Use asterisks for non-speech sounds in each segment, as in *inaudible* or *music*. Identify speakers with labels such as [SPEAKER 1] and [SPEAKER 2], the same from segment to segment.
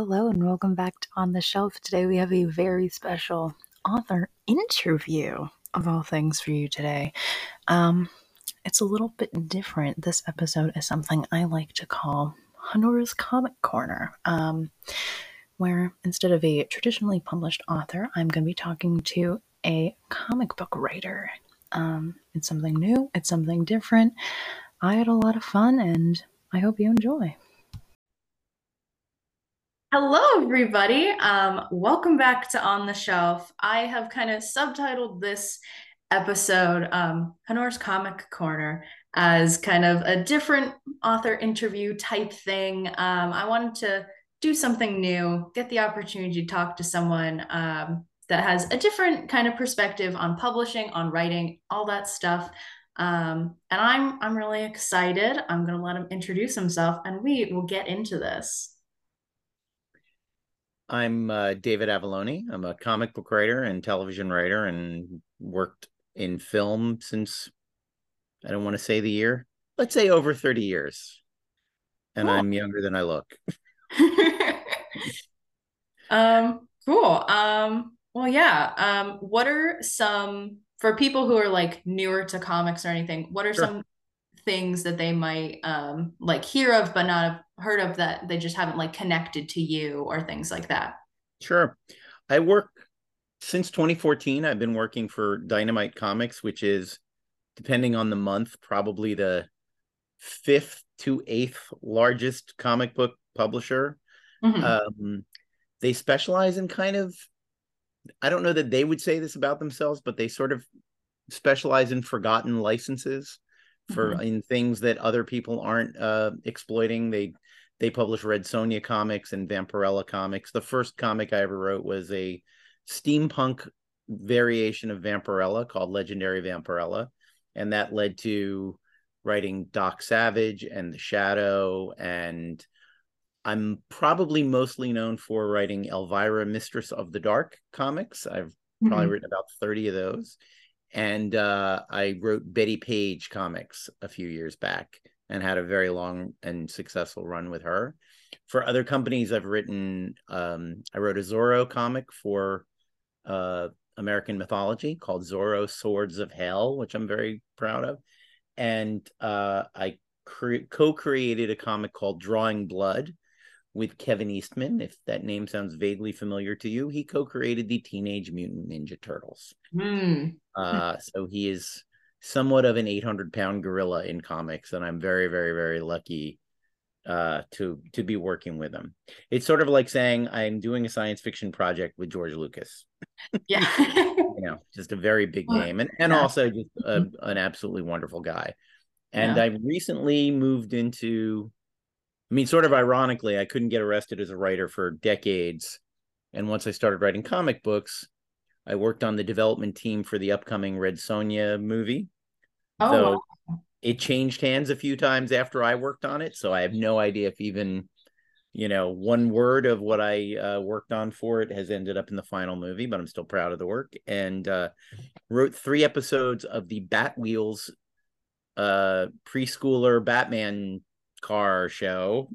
[SPEAKER 1] hello, and welcome back to On the Shelf. Today we have a very special author interview of all things for you today. Um, it's a little bit different. This episode is something I like to call Honora's Comic Corner, um, where instead of a traditionally published author, I'm going to be talking to a comic book writer. Um, it's something new, it's something different. I had a lot of fun, and I hope you enjoy. Hello, everybody. Um, welcome back to On the Shelf. I have kind of subtitled this episode, um, Honor's Comic Corner, as kind of a different author interview type thing. Um, I wanted to do something new, get the opportunity to talk to someone um, that has a different kind of perspective on publishing, on writing, all that stuff. Um, and I'm I'm really excited. I'm going to let him introduce himself, and we will get into this.
[SPEAKER 2] I'm uh, David Avallone. I'm a comic book writer and television writer, and worked in film since I don't want to say the year. Let's say over 30 years. And cool. I'm younger than I look. *laughs*
[SPEAKER 1] um, cool. Um, well, yeah. Um, what are some for people who are like newer to comics or anything? What are sure. some things that they might um like hear of but not have heard of that they just haven't like connected to you or things like that.
[SPEAKER 2] Sure. I work since 2014 i've been working for dynamite comics which is depending on the month probably the fifth to eighth largest comic book publisher. Mm-hmm. um, they specialize in kind of i don't know that they would say this about themselves but they sort of specialize in forgotten licenses for mm-hmm. in things that other people aren't uh, exploiting. They they publish Red Sonja comics and Vampirella comics. The first comic I ever wrote was a steampunk variation of Vampirella called Legendary Vampirella, and that led to writing Doc Savage and The Shadow and I'm probably mostly known for writing Elvira, Mistress of the Dark comics. I've probably mm-hmm. written about 30 of those and uh, I wrote Bettie Page comics a few years back and had a very long and successful run with her. For other companies, I've written. Um, I wrote a Zorro comic for uh, American mythology called Zorro Swords of Hell, which I'm very proud of, and uh, I cre- co-created a comic called Drawing Blood, with Kevin Eastman. If that name sounds vaguely familiar to you, he co-created the Teenage Mutant Ninja Turtles. Mm. *laughs* Uh, so he is somewhat of an 800 pound gorilla in comics, and I'm very, very, very lucky uh, to to be working with him. It's sort of like saying I'm doing a science fiction project with George Lucas.
[SPEAKER 1] Yeah, *laughs*
[SPEAKER 2] you know, just a very big name, and and yeah. also just a, an absolutely wonderful guy. And yeah. I recently moved into I mean, sort of ironically, I couldn't get arrested as a writer for decades. And once I started writing comic books, I worked on the development team for the upcoming Red Sonja movie. Oh, wow. it changed hands a few times after I worked on it. So I have no idea if even, you know, one word of what I uh, worked on for it has ended up in the final movie, but I'm still proud of the work. And uh, wrote three episodes of the Batwheels uh, preschooler Batman car show.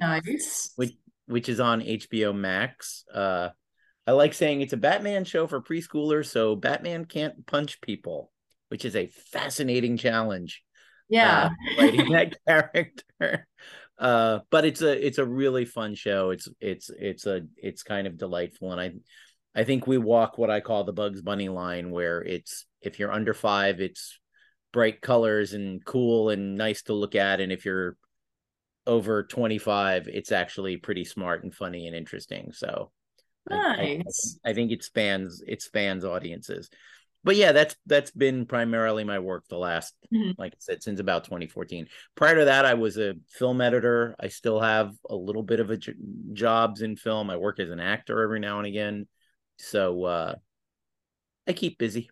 [SPEAKER 1] Nice.
[SPEAKER 2] which which is on HBO Max. Uh I like saying it's a Batman show for preschoolers, so Batman can't punch people, which is a fascinating challenge.
[SPEAKER 1] Yeah,
[SPEAKER 2] uh, writing that *laughs* character. Uh, but it's a it's a really fun show. It's it's it's a it's kind of delightful, and I I think we walk what I call the Bugs Bunny line, where it's if you're under five, it's bright colors and cool and nice to look at, and if you're over 25 it's actually pretty smart and funny and interesting so
[SPEAKER 1] nice
[SPEAKER 2] I, I, I, think it spans it spans audiences. But yeah that's that's been primarily my work the last mm-hmm. like i said since about 2014 prior to that i was a film editor. I still have a little bit of a j- jobs in film. I work as an actor every now and again. So uh i keep busy.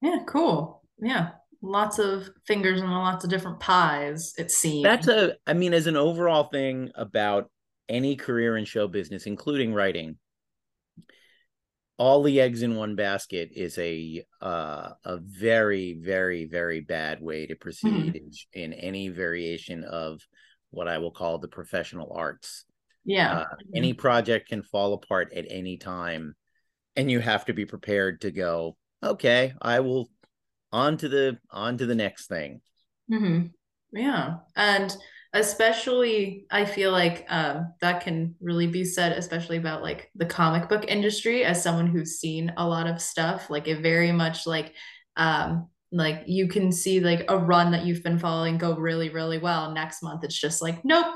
[SPEAKER 1] Yeah cool. Yeah lots of fingers and lots of different pies it seems
[SPEAKER 2] that's a i mean as an overall thing about any career in show business including writing all the eggs in one basket is a uh, a very very very bad way to proceed mm-hmm. in, in any variation of what i will call the professional arts
[SPEAKER 1] Yeah.
[SPEAKER 2] Uh, any project can fall apart at any time. And you have to be prepared to go, okay, I will on to the on to the next thing.
[SPEAKER 1] Mm-hmm. Yeah. And especially I feel like um, that can really be said, especially about like the comic book industry as someone who's seen a lot of stuff. Like it very much like um like you can see like a run that you've been following go really, really well. Next month it's just like, nope.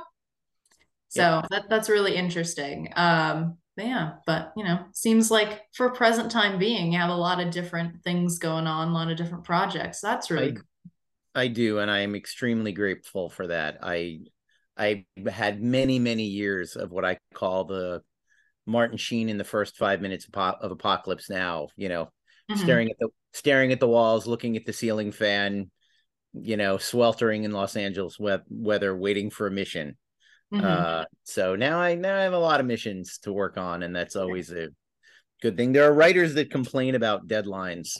[SPEAKER 1] So yep. that, that's really interesting. Um, but yeah, but you know, seems like for present time being, you have a lot of different things going on, a lot of different projects. That's really
[SPEAKER 2] I,
[SPEAKER 1] cool.
[SPEAKER 2] I do, and I am extremely grateful for that. I I had many, many years of what I call the Martin Sheen in the first five minutes of Apocalypse Now. You know, mm-hmm. staring at the staring at the walls, looking at the ceiling fan. You know, sweltering in Los Angeles weather, waiting for a mission. Mm-hmm. Uh, so now I now I have a lot of missions to work on, and that's always a good thing. There are writers that complain about deadlines,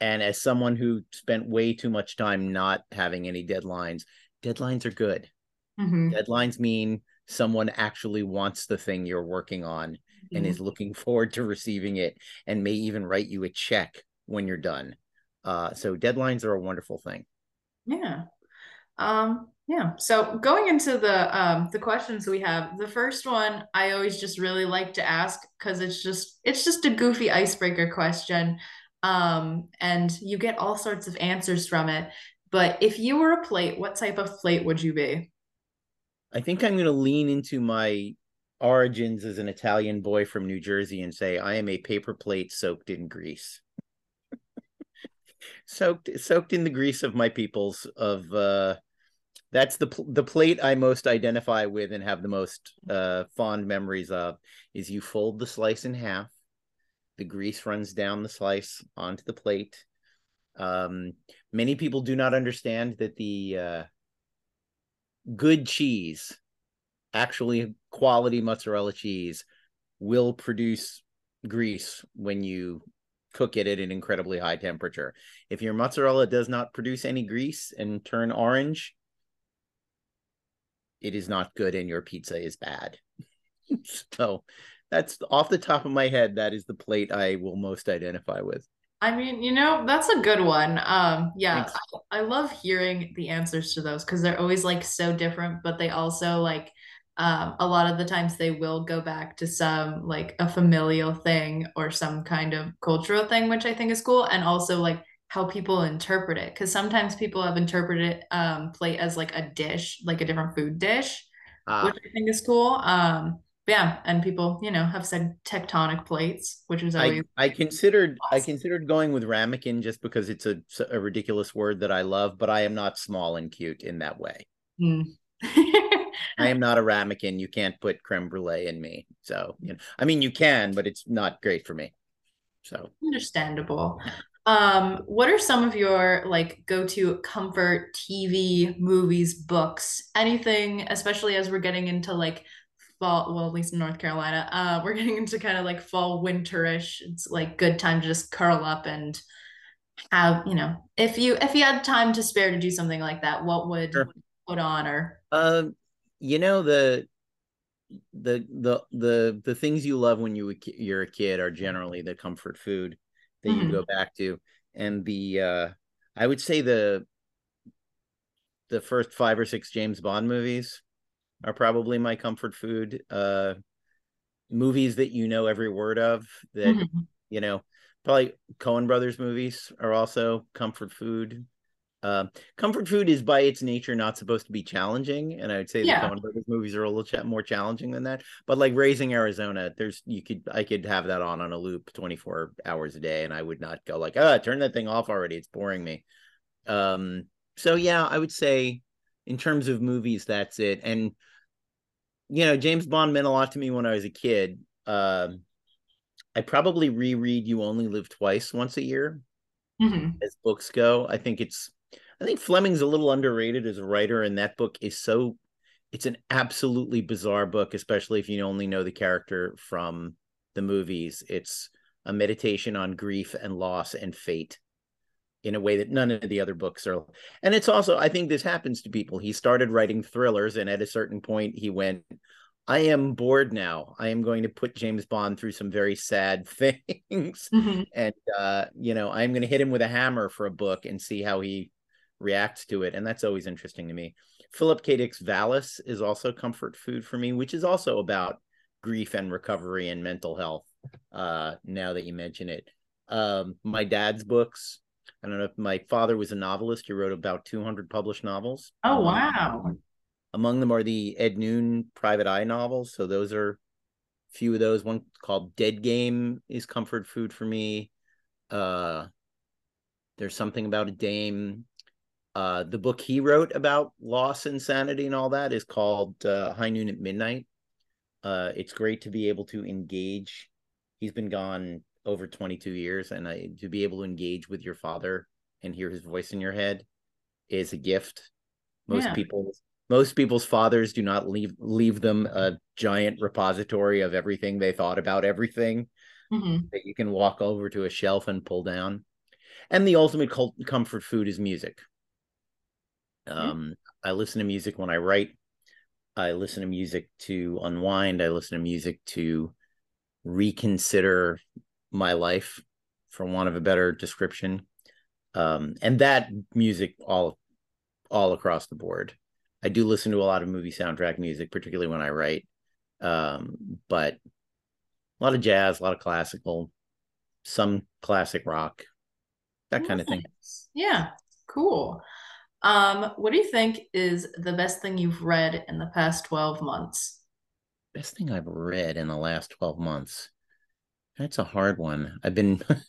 [SPEAKER 2] and as someone who spent way too much time not having any deadlines, deadlines are good. Mm-hmm. Deadlines mean someone actually wants the thing you're working on mm-hmm. and is looking *laughs* forward to receiving it, and may even write you a check when you're done. Uh, so deadlines are a wonderful thing.
[SPEAKER 1] Yeah. Um, yeah. So going into the um the questions we have, the first one I always just really like to ask because it's just it's just a goofy icebreaker question. Um, and you get all sorts of answers from it. But if you were a plate, what type of plate would you be?
[SPEAKER 2] I think I'm going to lean into my origins as an Italian boy from New Jersey and say I am a paper plate soaked in grease. *laughs* soaked soaked in the grease of my peoples of uh that's the the plate I most identify with and have the most uh, fond memories of is you fold the slice in half, the grease runs down the slice onto the plate. Um, many people do not understand that the uh, good cheese, actually quality mozzarella cheese, will produce grease when you cook it at an incredibly high temperature. If your mozzarella does not produce any grease and turn orange, it is not good and your pizza is bad. *laughs* so that's off the top of my head. That is the plate I will most identify with.
[SPEAKER 1] I mean, you know, that's a good one. Um, yeah, I, I, love hearing the answers to those because they're always like so different, but they also like um, a lot of the times they will go back to some like a familial thing or some kind of cultural thing, which I think is cool. And also like how people interpret it because sometimes people have interpreted um, plate as like a dish like a different food dish uh, which i think is cool um yeah and people you know have said tectonic plates which is always
[SPEAKER 2] i, I considered awesome. i considered going with ramekin just because it's a, a ridiculous word that i love but i am not small and cute in that way mm. I am *laughs* not a ramekin. You can't put creme brulee in me. So, you know, I mean, you can, but it's not great for me. So
[SPEAKER 1] understandable. Um, what are some of your like go-to comfort TV, movies, books, anything, especially as we're getting into like fall, well, at least in North Carolina, uh, *laughs* we're getting into kind of like fall winterish. It's like good time to just curl up and have, you know, if you if you had time to spare to do something like that, what would sure. put on or
[SPEAKER 2] um you know the the the the the things you love when you you're a kid are generally the comfort food that mm-hmm. you go back to and the uh i would say the the first five or six james bond movies are probably my comfort food uh movies that you know every word of that mm-hmm. you know probably Coen brothers movies are also comfort food uh, comfort food is by its nature not supposed to be challenging, and I would say yeah. the Coen Brothers movies are a little ch- more challenging than that. But like Raising Arizona, there's you could I could have that on on a loop 24 hours a day, and I would not go like, ah, turn that thing off already. It's boring me. Um, so yeah, I would say in terms of movies, that's it. And you know, James Bond meant a lot to me when I was a kid. Um, I probably reread You Only Live Twice once a year. Mm-hmm. As books go, I think it's I think Fleming's a little underrated as a writer, and that book is so it's an absolutely bizarre book, especially if you only know the character from the movies. It's a meditation on grief and loss and fate in a way that none of the other books are. And it's also, I think this happens to people. He started writing thrillers, and at a certain point, he went, I am bored now. I am going to put James Bond through some very sad *laughs* things.
[SPEAKER 1] Mhm.
[SPEAKER 2] And uh, you know, I'm going to hit him with a hammer for a book and see how he reacts to it. And that's always interesting to me. Philip K. Dick's Valis is also comfort food for me, which is also about grief and recovery and mental health. Uh, now that you mention it, um, my dad's books. I don't know if my father was a novelist. He wrote about 200 published novels.
[SPEAKER 1] Oh
[SPEAKER 2] Among-
[SPEAKER 1] wow.
[SPEAKER 2] Among them are the Ed Noon Private Eye novels. So those are a few of those. One called Dead Game is comfort food for me. Uh, there's something about a dame. Uh, the book he wrote about loss, insanity, and all that is called uh, High Noon at Midnight. Uh, it's great to be able to engage. He's been gone over 22 years, and I, to be able to engage with your father and hear his voice in your head is a gift. Most
[SPEAKER 1] Yeah.
[SPEAKER 2] people, most people's fathers do not leave leave them a giant repository of everything they thought about everything
[SPEAKER 1] Mhm.
[SPEAKER 2] that you can walk over to a shelf and pull down. And the ultimate cult- comfort food is music. Um, I listen to music when I write. I listen to music to unwind. I listen to music to reconsider my life, for want of a better description. Um, and that music all all across the board. I do listen to a lot of movie soundtrack music, particularly when I write. Um, but a lot of jazz, a lot of classical, some classic rock, that kind of thing.
[SPEAKER 1] Yeah, cool. Um, what do you think is the best thing you've read in the past 12 months?
[SPEAKER 2] Best thing I've read in the last 12 months. That's a hard one. I've been *laughs*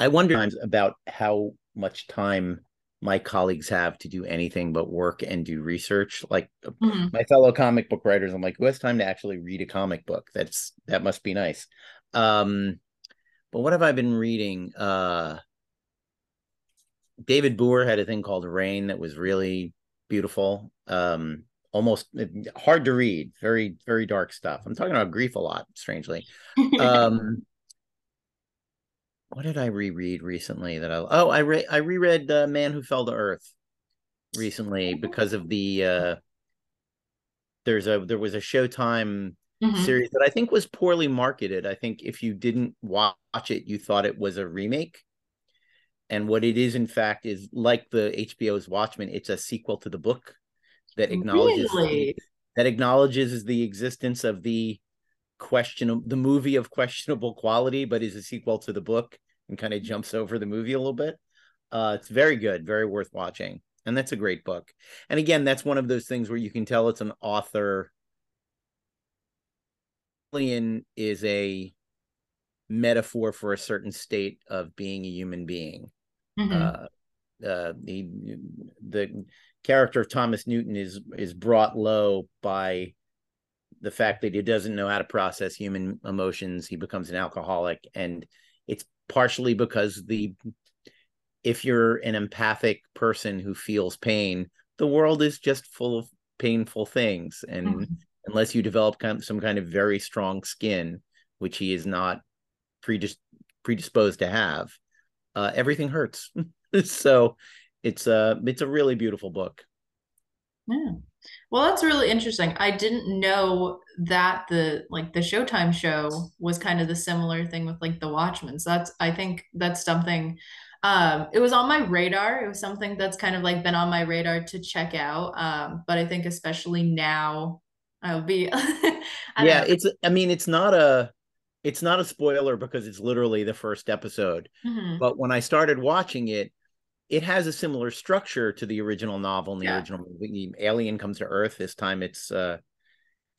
[SPEAKER 2] I wonder times about how much time my colleagues have to do anything but work and do research. Like
[SPEAKER 1] Mhm.
[SPEAKER 2] my fellow comic book writers, I'm like, who has time to actually read a comic book? That's that must be nice. Um, but what have I been reading? Uh, David Booher had a thing called Rain that was really beautiful. Um, almost hard to read, very very dark stuff. I'm talking about grief a lot, strangely. *laughs* Um, what did I reread recently that I oh I re I reread uh, Man Who Fell to Earth recently because of the uh there's a there was a Showtime
[SPEAKER 1] Mhm.
[SPEAKER 2] series that I think was poorly marketed. I think if you didn't watch it, you thought it was a remake. And what it is, in fact, is like the HBO's Watchmen. It's a sequel to the book that acknowledges
[SPEAKER 1] Really?
[SPEAKER 2] that acknowledges the existence of the question the movie of questionable quality, but is a sequel to the book and kind of jumps over the movie a little bit. Uh, it's very good, very worth watching, and that's a great book. And again, that's one of those things where you can tell it's an author. Alien is a metaphor for a certain state of being a human being.
[SPEAKER 1] Mhm.
[SPEAKER 2] Uh, uh, the the character of Thomas Newton is is brought low by the fact that he doesn't know how to process human emotions. He becomes an alcoholic, and it's partially because the if you're an empathic person who feels pain, the world is just full of painful things, and
[SPEAKER 1] Mhm.
[SPEAKER 2] unless you develop kind some kind of very strong skin, which he is not predisposed to have, uh, everything hurts. *laughs* so it's a it's a really beautiful book.
[SPEAKER 1] Yeah. Well, that's really interesting. I didn't know that the like the Showtime show was kind of the similar thing with like the Watchmen. So that's I think that's something um it was on my radar. It was something that's kind of like been on my radar to check out. Um, but I think especially now I'll be *laughs*
[SPEAKER 2] yeah,
[SPEAKER 1] know.
[SPEAKER 2] it's I mean it's not a it's not a spoiler because it's literally the first episode.
[SPEAKER 1] Mhm.
[SPEAKER 2] But when I started watching it, it has a similar structure to the original novel and the
[SPEAKER 1] Yeah.
[SPEAKER 2] original movie. Alien comes to Earth. This time it's uh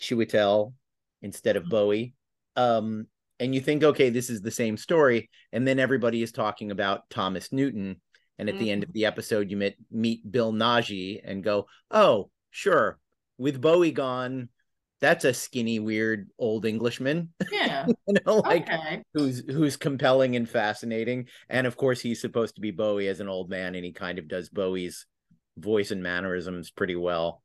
[SPEAKER 2] Chiwetel instead of Bowie. Um, and you think, okay, this is the same story. And then everybody is talking about Thomas Newton. And at the end of the episode, you met, meet Bill Nighy and go, oh, sure. With Bowie gone, that's a skinny, weird old Englishman,
[SPEAKER 1] Yeah. *laughs*
[SPEAKER 2] you know, like
[SPEAKER 1] Okay.
[SPEAKER 2] who's who's compelling and fascinating. And of course, he's supposed to be Bowie as an old man, and he kind of does Bowie's voice and mannerisms pretty well.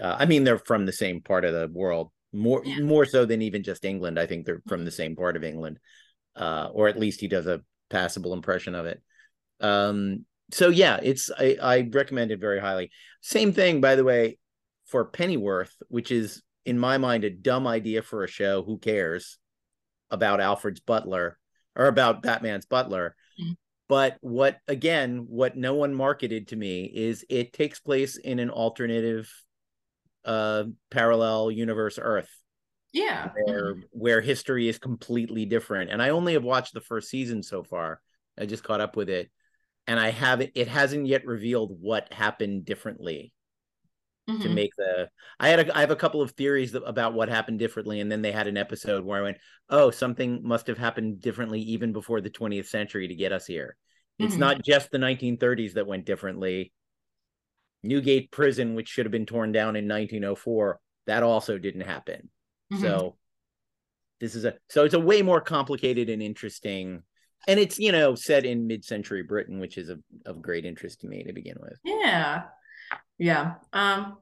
[SPEAKER 2] Uh, I mean, they're from the same part of the world, more
[SPEAKER 1] Yeah.
[SPEAKER 2] more so than even just England. I think they're from the same part of England, uh, or at least he does a passable impression of it. Um, so yeah, it's I, I recommend it very highly. Same thing, by the way, for Pennyworth, which is in my mind a dumb idea for a show. Who cares about Alfred's butler or about Batman's butler? Mm-hmm. But what again, what no one marketed to me is it takes place in an alternative uh parallel universe Earth.
[SPEAKER 1] Yeah.
[SPEAKER 2] Where mm-hmm. where history is completely different. And I only have watched the first season so far. I just caught up with it. And I haven't it hasn't yet revealed what happened differently mm-hmm. to make the I had a I have a couple of theories about what happened differently and then they had an episode where I went, "Oh, something must have happened differently even before the 20th century to get us here." Mm-hmm. It's not just the 1930s that went differently. Newgate prison which should have been torn down in 1904, that also didn't happen. Mm-hmm. So this is a so it's a way more complicated and interesting and it's you know set in mid-century britain which is of, of great interest to me to begin with
[SPEAKER 1] yeah yeah. Um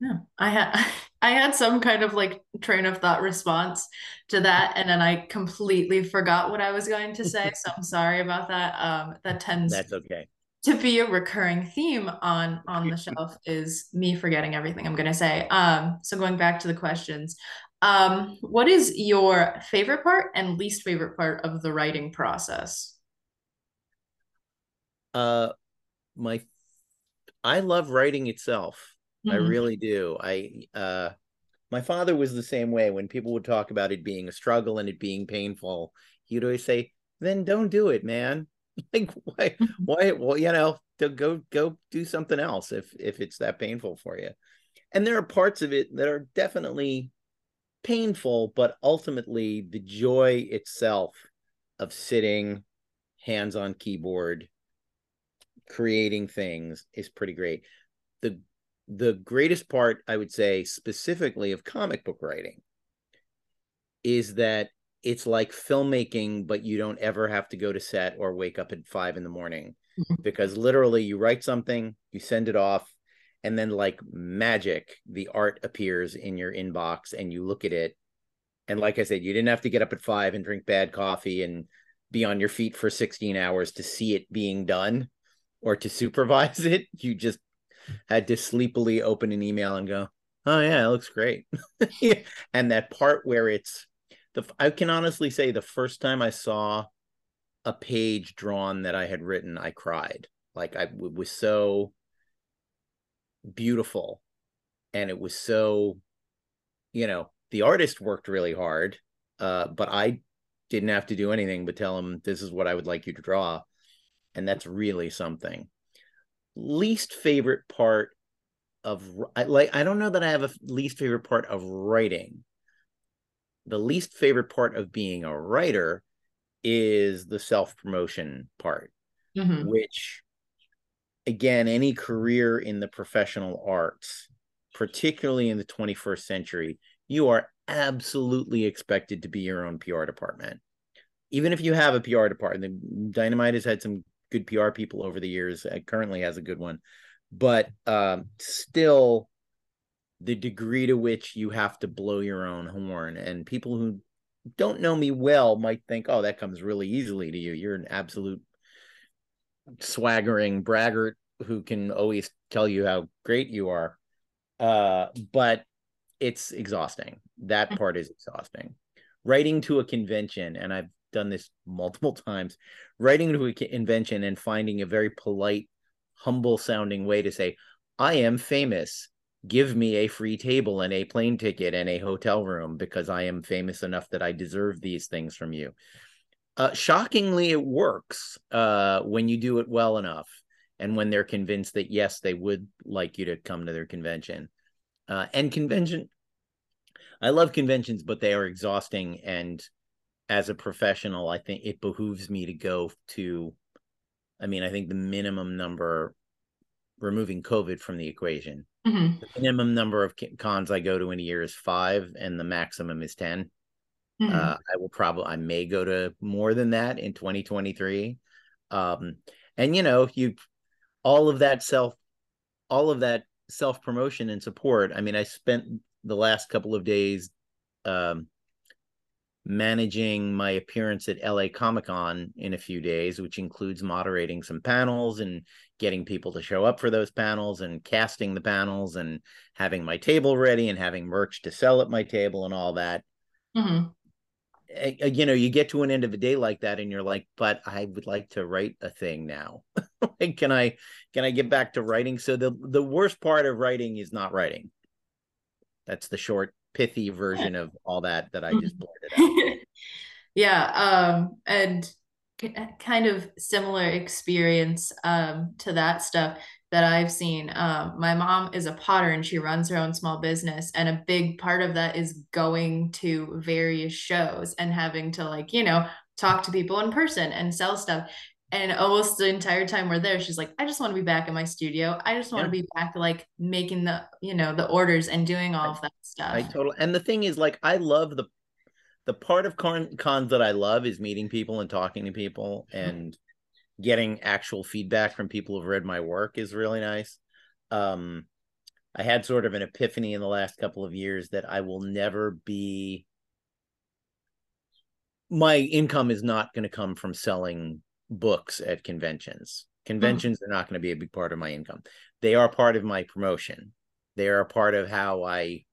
[SPEAKER 1] yeah. I had *laughs* I had some kind of like train of thought response to that and then I completely forgot what I was going to say. so I'm sorry about that. Um that tends
[SPEAKER 2] That's okay.
[SPEAKER 1] To be a recurring theme on on the shelf is me forgetting everything I'm going to say. Um so going back to the questions. Um what is your favorite part and least favorite part of the writing process?
[SPEAKER 2] Uh my I love writing itself. Mm-hmm. I really do. I uh my father was the same way when people would talk about it being a struggle and it being painful. He'd always say, "Then don't do it, man." *laughs* like why mm-hmm. why well, you know, go go do something else if if it's that painful for you. And there are parts of it that are definitely painful, but ultimately the joy itself of sitting hands on keyboard creating things is pretty great. The the greatest part I would say specifically of comic book writing is that it's like filmmaking, but you don't ever have to go to set or wake up at five in the morning mm-hmm. because literally you write something, you send it off, and then like magic, the art appears in your inbox and you look at it. And like I said, you didn't have to get up at five and drink bad coffee and be on your feet for 16 hours to see it being done or to supervise *laughs* it. You just had to sleepily open an email and go, "Oh yeah, it looks great." *laughs* and that part where it's the I can honestly say the first time I saw a page drawn that I had written, I cried. Like I was so beautiful and it was so you know, the artist worked really hard, uh, but I didn't have to do anything but tell him this is what I would like you to draw and that's really something. Least favorite part of I like I don't know that I have a least favorite part of writing. The least favorite part of being a writer is the self-promotion part, mm-hmm. which again, any career in the professional arts, particularly in the 21st century, you are absolutely expected to be your own PR department. Even if you have a PR department, Dynamite has had some good PR people over the years. It currently has a good one, but um, still, the degree to which you have to blow your own horn, and people who don't know me well might think, "Oh, that comes really easily to you. You're an absolute swaggering braggart who can always tell you how great you are." Uh, but it's exhausting. That *laughs* part is exhausting. Writing to a convention, and I've done this multiple *laughs* times writing to a convention and finding a very polite humble sounding way to say i am famous. Give me a free table and a plane ticket and a hotel room because i am famous enough that i deserve these things from you. Uh, shockingly it works uh, when you do it well enough and when they're convinced that yes they would like you to come to their convention. Uh, and convention i love conventions but they are exhausting and as a professional, I think it behooves me to go to, I mean, I think the minimum number, removing COVID from the equation, mm-hmm. the minimum number of cons I go to in a year is five, and the maximum is 10. Mm-hmm. Uh, I will probably, I may go to more than that in 2023. Um, and, you know, you, all of that self, all of that self promotion and support. I mean, I spent the last couple of days, um, managing my appearance at LA Comic Con in a few days, which includes moderating some panels and getting people to show up for those panels and casting the panels and having my table ready and having merch to sell at my table and all that. Mm-hmm. You know, you get to an end of a day like that, and you're like, "But I would like to write a thing now. *laughs* like, can I? Can I get back to writing?" So the the worst part of writing is not writing. That's the short pithy version of all that that I just *laughs* blurted out.
[SPEAKER 1] yeah, um, and kind of similar experience um, to that stuff that I've seen. Um, my mom is a potter and she runs her own small business, and a big part of that is going to various shows and having to like you know talk to people in person and sell stuff and almost the entire time we're there she's like i just want to be back in my studio i just want yeah. to be back like making the you know the orders and doing all of that stuff
[SPEAKER 2] i totally and the thing is like i love the the part of con- cons that i love is meeting people and talking to people mm-hmm. and getting actual feedback from people who've read my work is really nice um i had sort of an epiphany in the last couple of years that i will never be my income is not going to come from selling books at conventions. Conventions mm-hmm. are not going to be a big part of my income. They are part of my promotion. They are a part of how I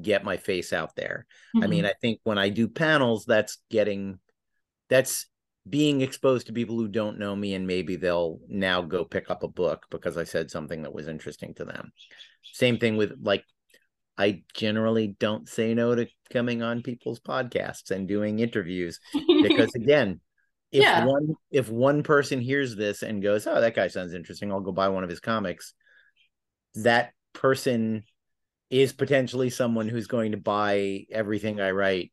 [SPEAKER 2] get my face out there. Mm-hmm. I mean, I think when I do panels, that's getting that's being exposed to people who don't know me and maybe they'll now go pick up a book because I said something that was interesting to them. Same thing with like I generally don't say no to coming on people's podcasts and doing interviews *laughs* because again, if yeah. one if one person hears this and goes, "Oh, that guy sounds interesting. I'll go buy one of his comics." That person is potentially someone who's going to buy everything I write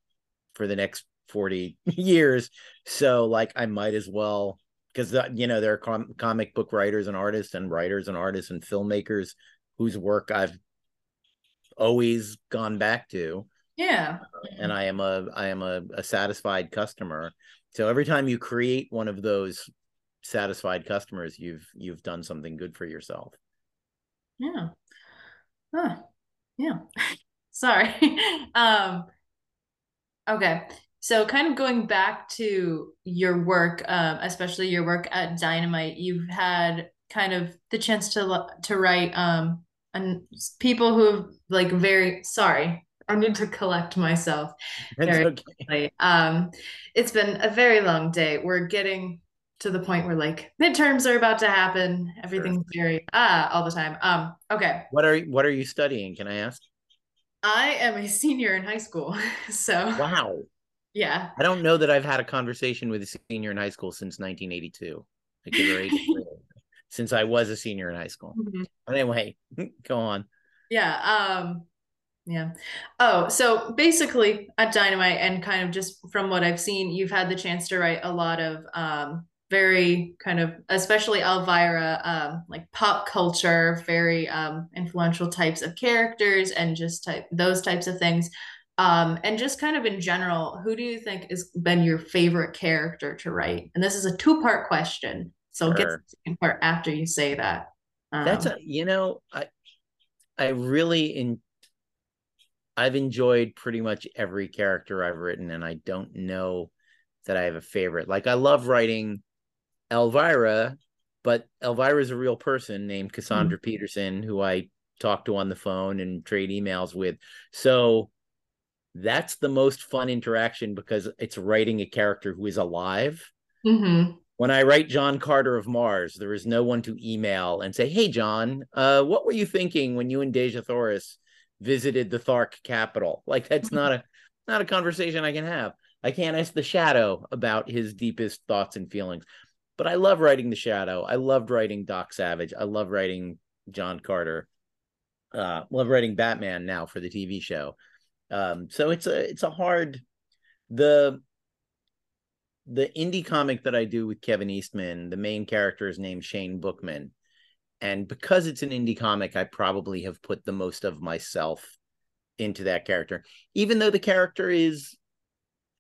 [SPEAKER 2] for the next 40 *laughs* years. So like I might as well because uh, you know there are com- comic book writers and artists and writers and artists and filmmakers whose work I've always gone back to.
[SPEAKER 1] Yeah.
[SPEAKER 2] And I am a I am a, a satisfied customer so every time you create one of those satisfied customers, you've you've done something good for yourself.
[SPEAKER 1] Yeah. Huh. Yeah. *laughs* Sorry. *laughs* um okay. So kind of going back to your work, um, especially your work at Dynamite, you've had kind of the chance to to write um and people who have like very sorry I need to collect myself. Very okay. Um, it's been a very long day. We're getting to the point where like midterms are about to happen. Everything's sure. very ah all the time. Um, okay.
[SPEAKER 2] What are what are you studying? Can I ask?
[SPEAKER 1] I am a senior in high school. *laughs* So
[SPEAKER 2] wow.
[SPEAKER 1] Yeah.
[SPEAKER 2] I don't know that I've had a conversation with a senior in high school since 1982. Like since I was a senior in high school. Mm-hmm. But anyway, *laughs* go on.
[SPEAKER 1] Yeah. Um, yeah. Oh, so basically at Dynamite and kind of just from what I've seen, you've had the chance to write a lot of um, very kind of, especially Elvira, um, like pop culture, very um, influential types of characters and just type those types of things. Um, and just kind of in general, who do you think has been your favorite character to write? And this is a two part question. So sure. get the second part after you say that.
[SPEAKER 2] That's a, um, you know, I, I really in I've enjoyed pretty much every character I've written, and I don't know that I have a favorite. Like I love writing Elvira, but Elvira is a real person named Cassandra mm-hmm. Peterson, who I talk to on the phone and trade emails with. So that's the most fun interaction because it's writing a character who is alive. Mm-hmm. When I write John Carter of Mars, there is no one to email and say, "Hey, John, uh, what were you thinking when you and Dejah Thoris visited the Thark capital. Like that's not a *laughs* not a conversation I can have. I can't ask the Shadow about his deepest thoughts and feelings. But I love writing the Shadow. I loved writing Doc Savage. I love writing John Carter. Uh, love writing Batman now for the TV show. Um, so it's a it's a hard the the indie comic that I do with Kevin Eastman. The main character is named Shane Bookman, and because it's an indie comic i probably have put the most of myself into that character even though the character is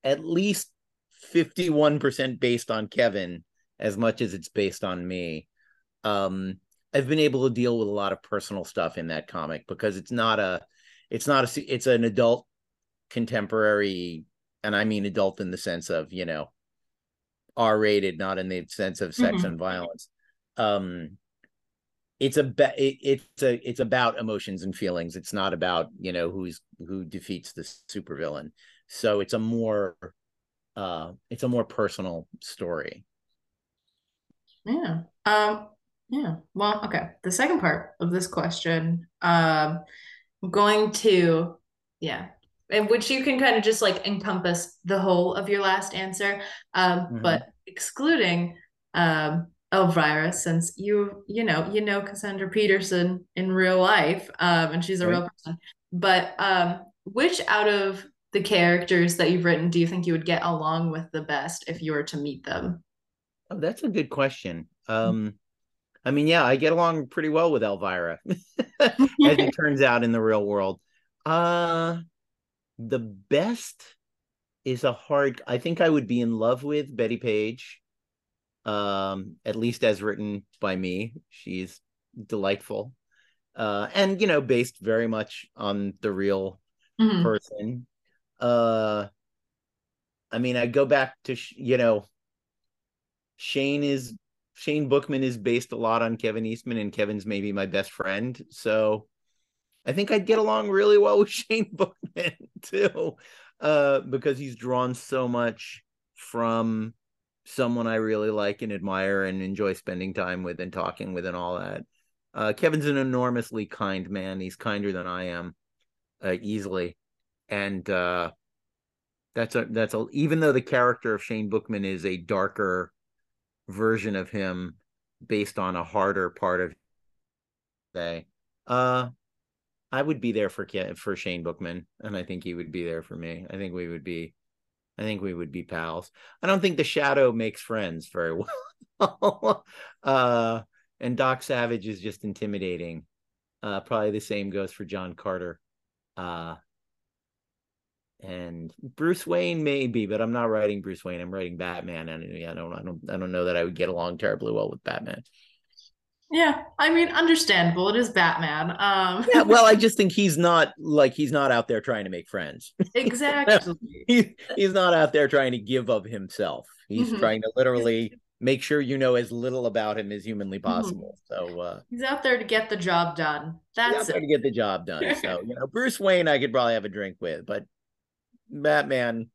[SPEAKER 2] at least 51% based on kevin as much as it's based on me um i've been able to deal with a lot of personal stuff in that comic because it's not a it's not a it's an adult contemporary and I mean adult in the sense of you know R rated, not in the sense of sex mm-hmm. and violence. Um, it's a it, it's a it's about emotions and feelings. It's not about you know who's who defeats the supervillain. So it's a more uh it's a more personal story.
[SPEAKER 1] Yeah. Um yeah. Well, okay. The second part of this question, um, I'm going to, yeah, in which you can kind of just like encompass the whole of your last answer, um, mm-hmm. but excluding um, Elvira, since you you know you know Cassandra Peterson in real life, um, and she's a right. real person. But um, which out of the characters that you've written do you think you would get along with the best if you were to meet them?
[SPEAKER 2] Oh, that's a good question. Um, I mean, yeah, I get along pretty well with Elvira, *laughs* as it turns out in the real world. Uh the best is a hard I think I would be in love with Bettie Page. Um, at least as written by me. She's delightful. Uh, and you know, based very much on the real mm-hmm. person. Uh I mean, I go back to you know, Shane is Shane Bookman is based a lot on Kevin Eastman, and Kevin's maybe my best friend. So I think I'd get along really well with *laughs* Shane Bookman too, uh, because he's drawn so much from someone I really like and admire and enjoy spending time with and talking with and all that. Uh, Kevin's an enormously kind man. He's kinder than I am, uh, easily, and uh, that's a that's a even though the character of Shane Bookman is a darker version of him based on a harder part of day. Uh I would be there for for Shane Bookman, and I think he would be there for me. I think we would be, I think we would be pals. I don't think the Shadow makes friends very *laughs* well. uh, and Doc Savage is just intimidating. Uh, probably the same goes for John Carter. Uh, and Bruce Wayne maybe, but I'm not writing Bruce Wayne. I'm writing Batman, and I don't, I don't, I don't know that I would get along terribly well with Batman.
[SPEAKER 1] Yeah, I mean, understandable. It is Batman. Um,
[SPEAKER 2] yeah, *laughs* well, I just think he's not like he's not out there trying to make friends.
[SPEAKER 1] Exactly. *laughs*
[SPEAKER 2] he, he's not out there trying to give of himself. He's mm-hmm. trying to literally make sure you know as little about him as humanly mm-hmm. possible. Mm-hmm. So uh,
[SPEAKER 1] he's out there to get the job done. That's
[SPEAKER 2] it. to get the job done. So *laughs* you know, Bruce Wayne, I could probably have a drink with, but Batman,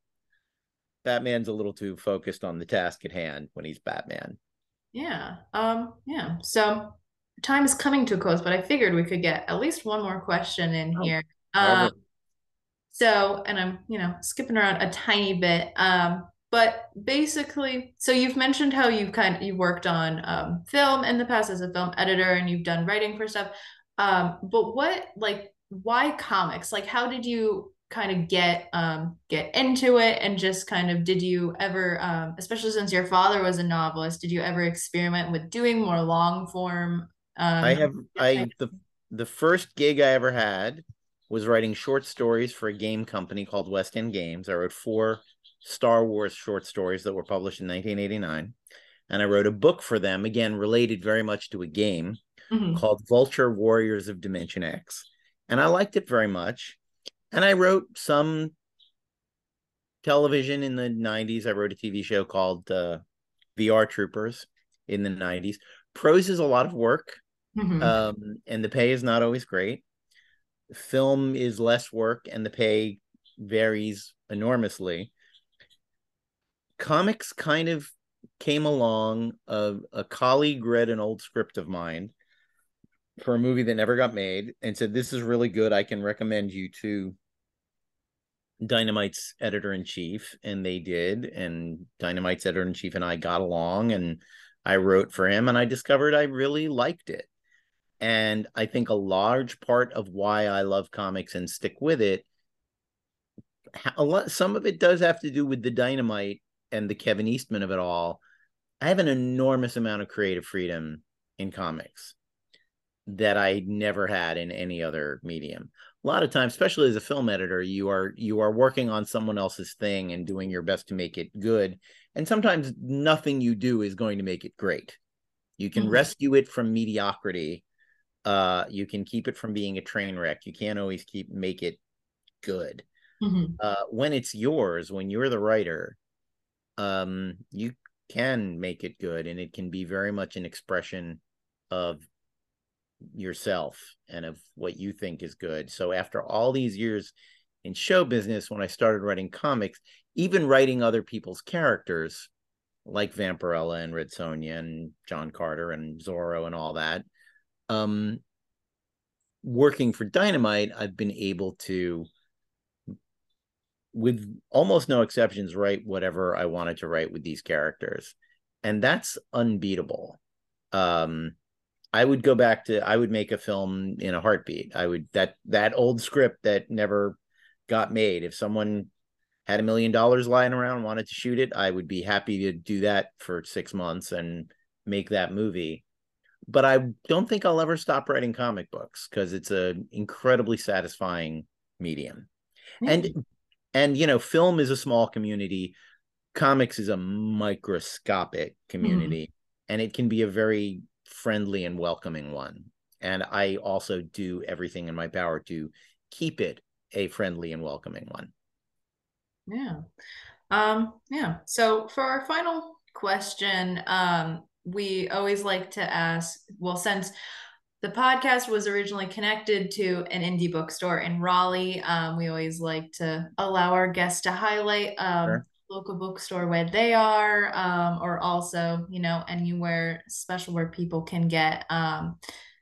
[SPEAKER 2] Batman's a little too focused on the task at hand when he's Batman.
[SPEAKER 1] Yeah. Um, yeah. So time is coming to a close, but I figured we could get at least one more question in oh, here. Um, so, and I'm, you know, skipping around a tiny bit. Um, but basically, so you've mentioned how you've kind of you worked on um, film in the past as a film editor, and you've done writing for stuff. Um, but what, like, why comics? Like, how did you kind of get um, get into it and just kind of did you ever um, especially since your father was a novelist did you ever experiment with doing more long form um,
[SPEAKER 2] i have i the the first gig i ever had was writing short stories for a game company called west end games i wrote four star wars short stories that were published in 1989 and i wrote a book for them again related very much to a game mm-hmm. called vulture warriors of dimension x and i liked it very much and I wrote some television in the 90s. I wrote a TV show called uh, VR Troopers in the 90s. Prose is a lot of work, mm-hmm. um, and the pay is not always great. Film is less work, and the pay varies enormously. Comics kind of came along. A, a colleague read an old script of mine for a movie that never got made and said, This is really good. I can recommend you to Dynamite's editor in chief, and they did. And Dynamite's editor in chief and I got along, and I wrote for him, and I discovered I really liked it. And I think a large part of why I love comics and stick with it, a lot, some of it does have to do with the Dynamite and the Kevin Eastman of it all. I have an enormous amount of creative freedom in comics that I never had in any other medium a lot of times especially as a film editor you are you are working on someone else's thing and doing your best to make it good and sometimes nothing you do is going to make it great you can mm-hmm. rescue it from mediocrity uh you can keep it from being a train wreck you can't always keep make it good mm-hmm. uh, when it's yours, when you're the writer, um, you can make it good, and it can be very much an expression of yourself and of what you think is good. So after all these years in show business, when I started writing comics, even writing other people's characters like Vampirella and Red Sonja and John Carter and Zorro and all that, um, working for Dynamite, I've been able to, with almost no exceptions, write whatever I wanted to write with these characters, and that's unbeatable. Um, I would go back to I would make a film in a heartbeat. I would that that old script that never got made. If someone had a million dollars lying around wanted to shoot it, I would be happy to do that for 6 months and make that movie. But I don't think I'll ever stop writing comic books cuz it's an incredibly satisfying medium. Mm-hmm. And and you know, film is a small community, comics is a microscopic community mm-hmm. and it can be a very friendly and welcoming one. And I also do everything in my power to keep it a friendly and welcoming one.
[SPEAKER 1] Yeah. Um, yeah. So for our final question, um, we always like to ask, well, since the podcast was originally connected to an indie bookstore in Raleigh, um, we always like to allow our guests to highlight um, sure local bookstore where they are, um, or also, you know, anywhere special where people can get um,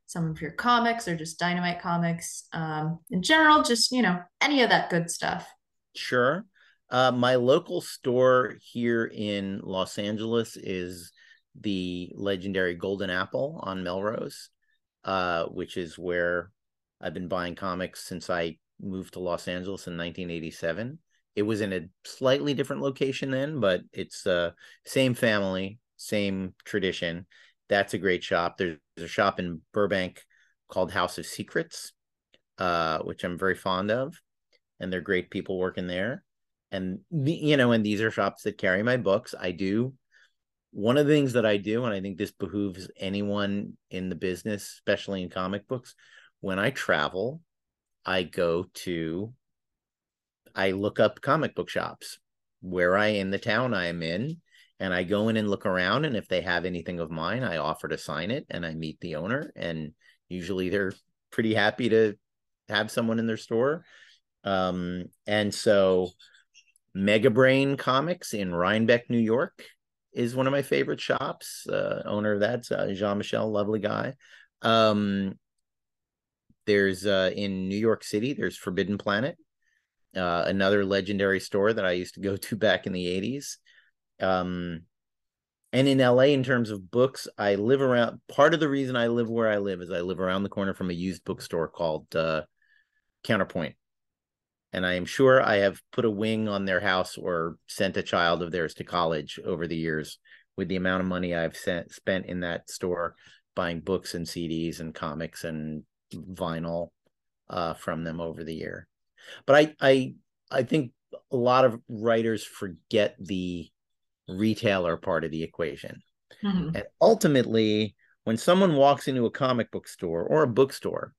[SPEAKER 1] some of your comics or just dynamite comics um, in general, just, you know, any of that good stuff.
[SPEAKER 2] Sure. Uh, my local store here in Los Angeles is the legendary Golden Apple on Melrose, uh, which is where I've been buying comics since I moved to Los Angeles in 1987 it was in a slightly different location then, but it's uh same family, same tradition. That's a great shop. There's a shop in Burbank called House of Secrets, uh, which I'm very fond of, and they're great people working there. And the, you know, and these are shops that carry my books. I do one of the things that I do, and I think this behooves anyone in the business, especially in comic books, when I travel, I go to I look up comic book shops where I in the town I am in, and I go in and look around. And if they have anything of mine, I offer to sign it, and I meet the owner. And usually they're pretty happy to have someone in their store. Um, and so, Mega Brain Comics in Rhinebeck, New York, is one of my favorite shops. Uh, owner of that's uh, Jean Michel, lovely guy. Um, there's uh, in New York City, there's Forbidden Planet, uh, another legendary store that I used to go to *laughs* back in the 80s. Um, and in LA, in terms of books, I live around. Part of the reason I live where I live is I live around the corner from a used bookstore called uh, Counterpoint. And I am sure I have put a wing on their house or sent a child of theirs to college over the years with the amount of money I've sent, spent in that store buying books and CDs and comics and vinyl uh, from them over the year. But I I I think a lot of writers forget the retailer part of the equation. Mm-hmm. And ultimately, when someone walks into a comic book store or a bookstore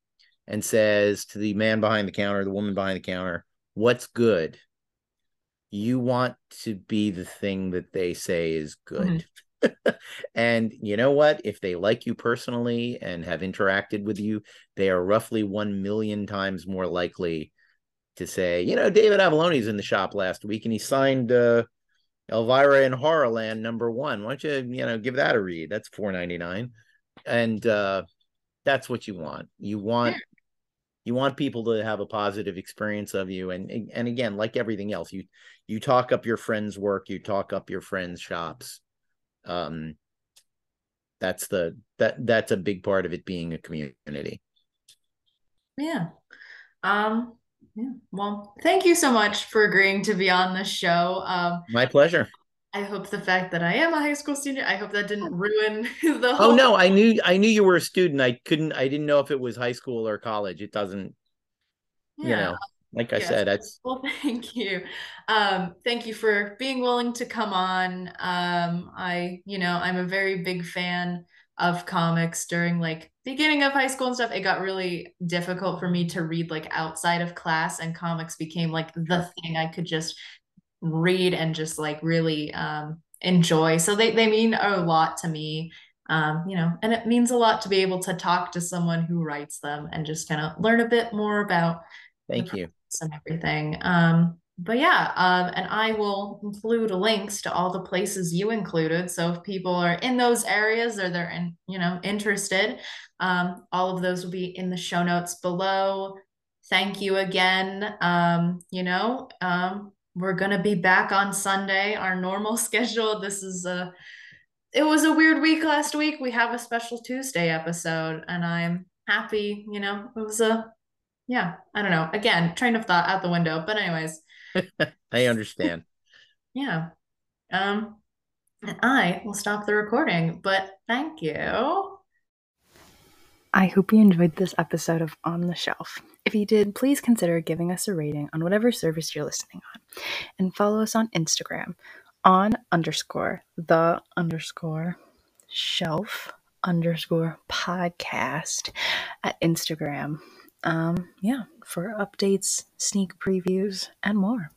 [SPEAKER 2] and says to the man behind the counter, the woman behind the counter, what's good? You want to be the thing that they say is good. Mm-hmm. *laughs* and you know what? If they like you personally and have interacted with you, they are roughly 1 million times more likely to say, you know, David Avallone's in the shop last week and he signed uh, Elvira in Horrorland number one. Why don't you, you know, give that a read? That's four ninety nine, and uh, that's what you want. You want you want people to have a positive experience of you, and and again, like everything else, you you talk up your friends' work, you talk up your friends' shops. Um, that's the that that's a big part of it being a community.
[SPEAKER 1] Yeah. Um, yeah. Well, thank you so much for agreeing to be on the show. Um,
[SPEAKER 2] My pleasure.
[SPEAKER 1] I hope the fact that I am a high school student, I hope that didn't ruin *laughs* the
[SPEAKER 2] oh,
[SPEAKER 1] whole.
[SPEAKER 2] Oh no, I knew I knew you were a student. I couldn't. I didn't know if it was high school or college. It doesn't. Yeah. You know, like I yes. said, that's.
[SPEAKER 1] Well, *laughs* thank you. Um, thank you for being willing to come on. Um, I, you know, I'm a very big fan of comics during like beginning of high school and stuff it got really difficult for me to read like outside of class and comics became like the thing i could just read and just like really um enjoy. So they they mean a lot to me um you know and it means a lot to be able to talk to someone who writes them and just kind of learn a bit more about
[SPEAKER 2] thank you.
[SPEAKER 1] and everything. Um but yeah, um, and I will include links to all the places you included. So if people are in those areas or they're in, you know, interested, um, all of those will be in the show notes below. Thank you again. Um, you know, um, we're gonna be back on Sunday, our normal *laughs* schedule. This is a it was a weird week last week. We have a special Tuesday episode, and I'm happy, you know, it was a yeah, I don't know. Again, train of thought out the window. But anyways. *laughs*
[SPEAKER 2] I understand.
[SPEAKER 1] yeah. Um, and I will stop the recording, but thank you.
[SPEAKER 3] I hope you enjoyed this episode of On the Shelf. If you did, please consider giving us a rating on whatever service you're listening on and follow us on Instagram on underscore the underscore shelf underscore podcast at Instagram um, yeah, for updates, sneak previews, and more.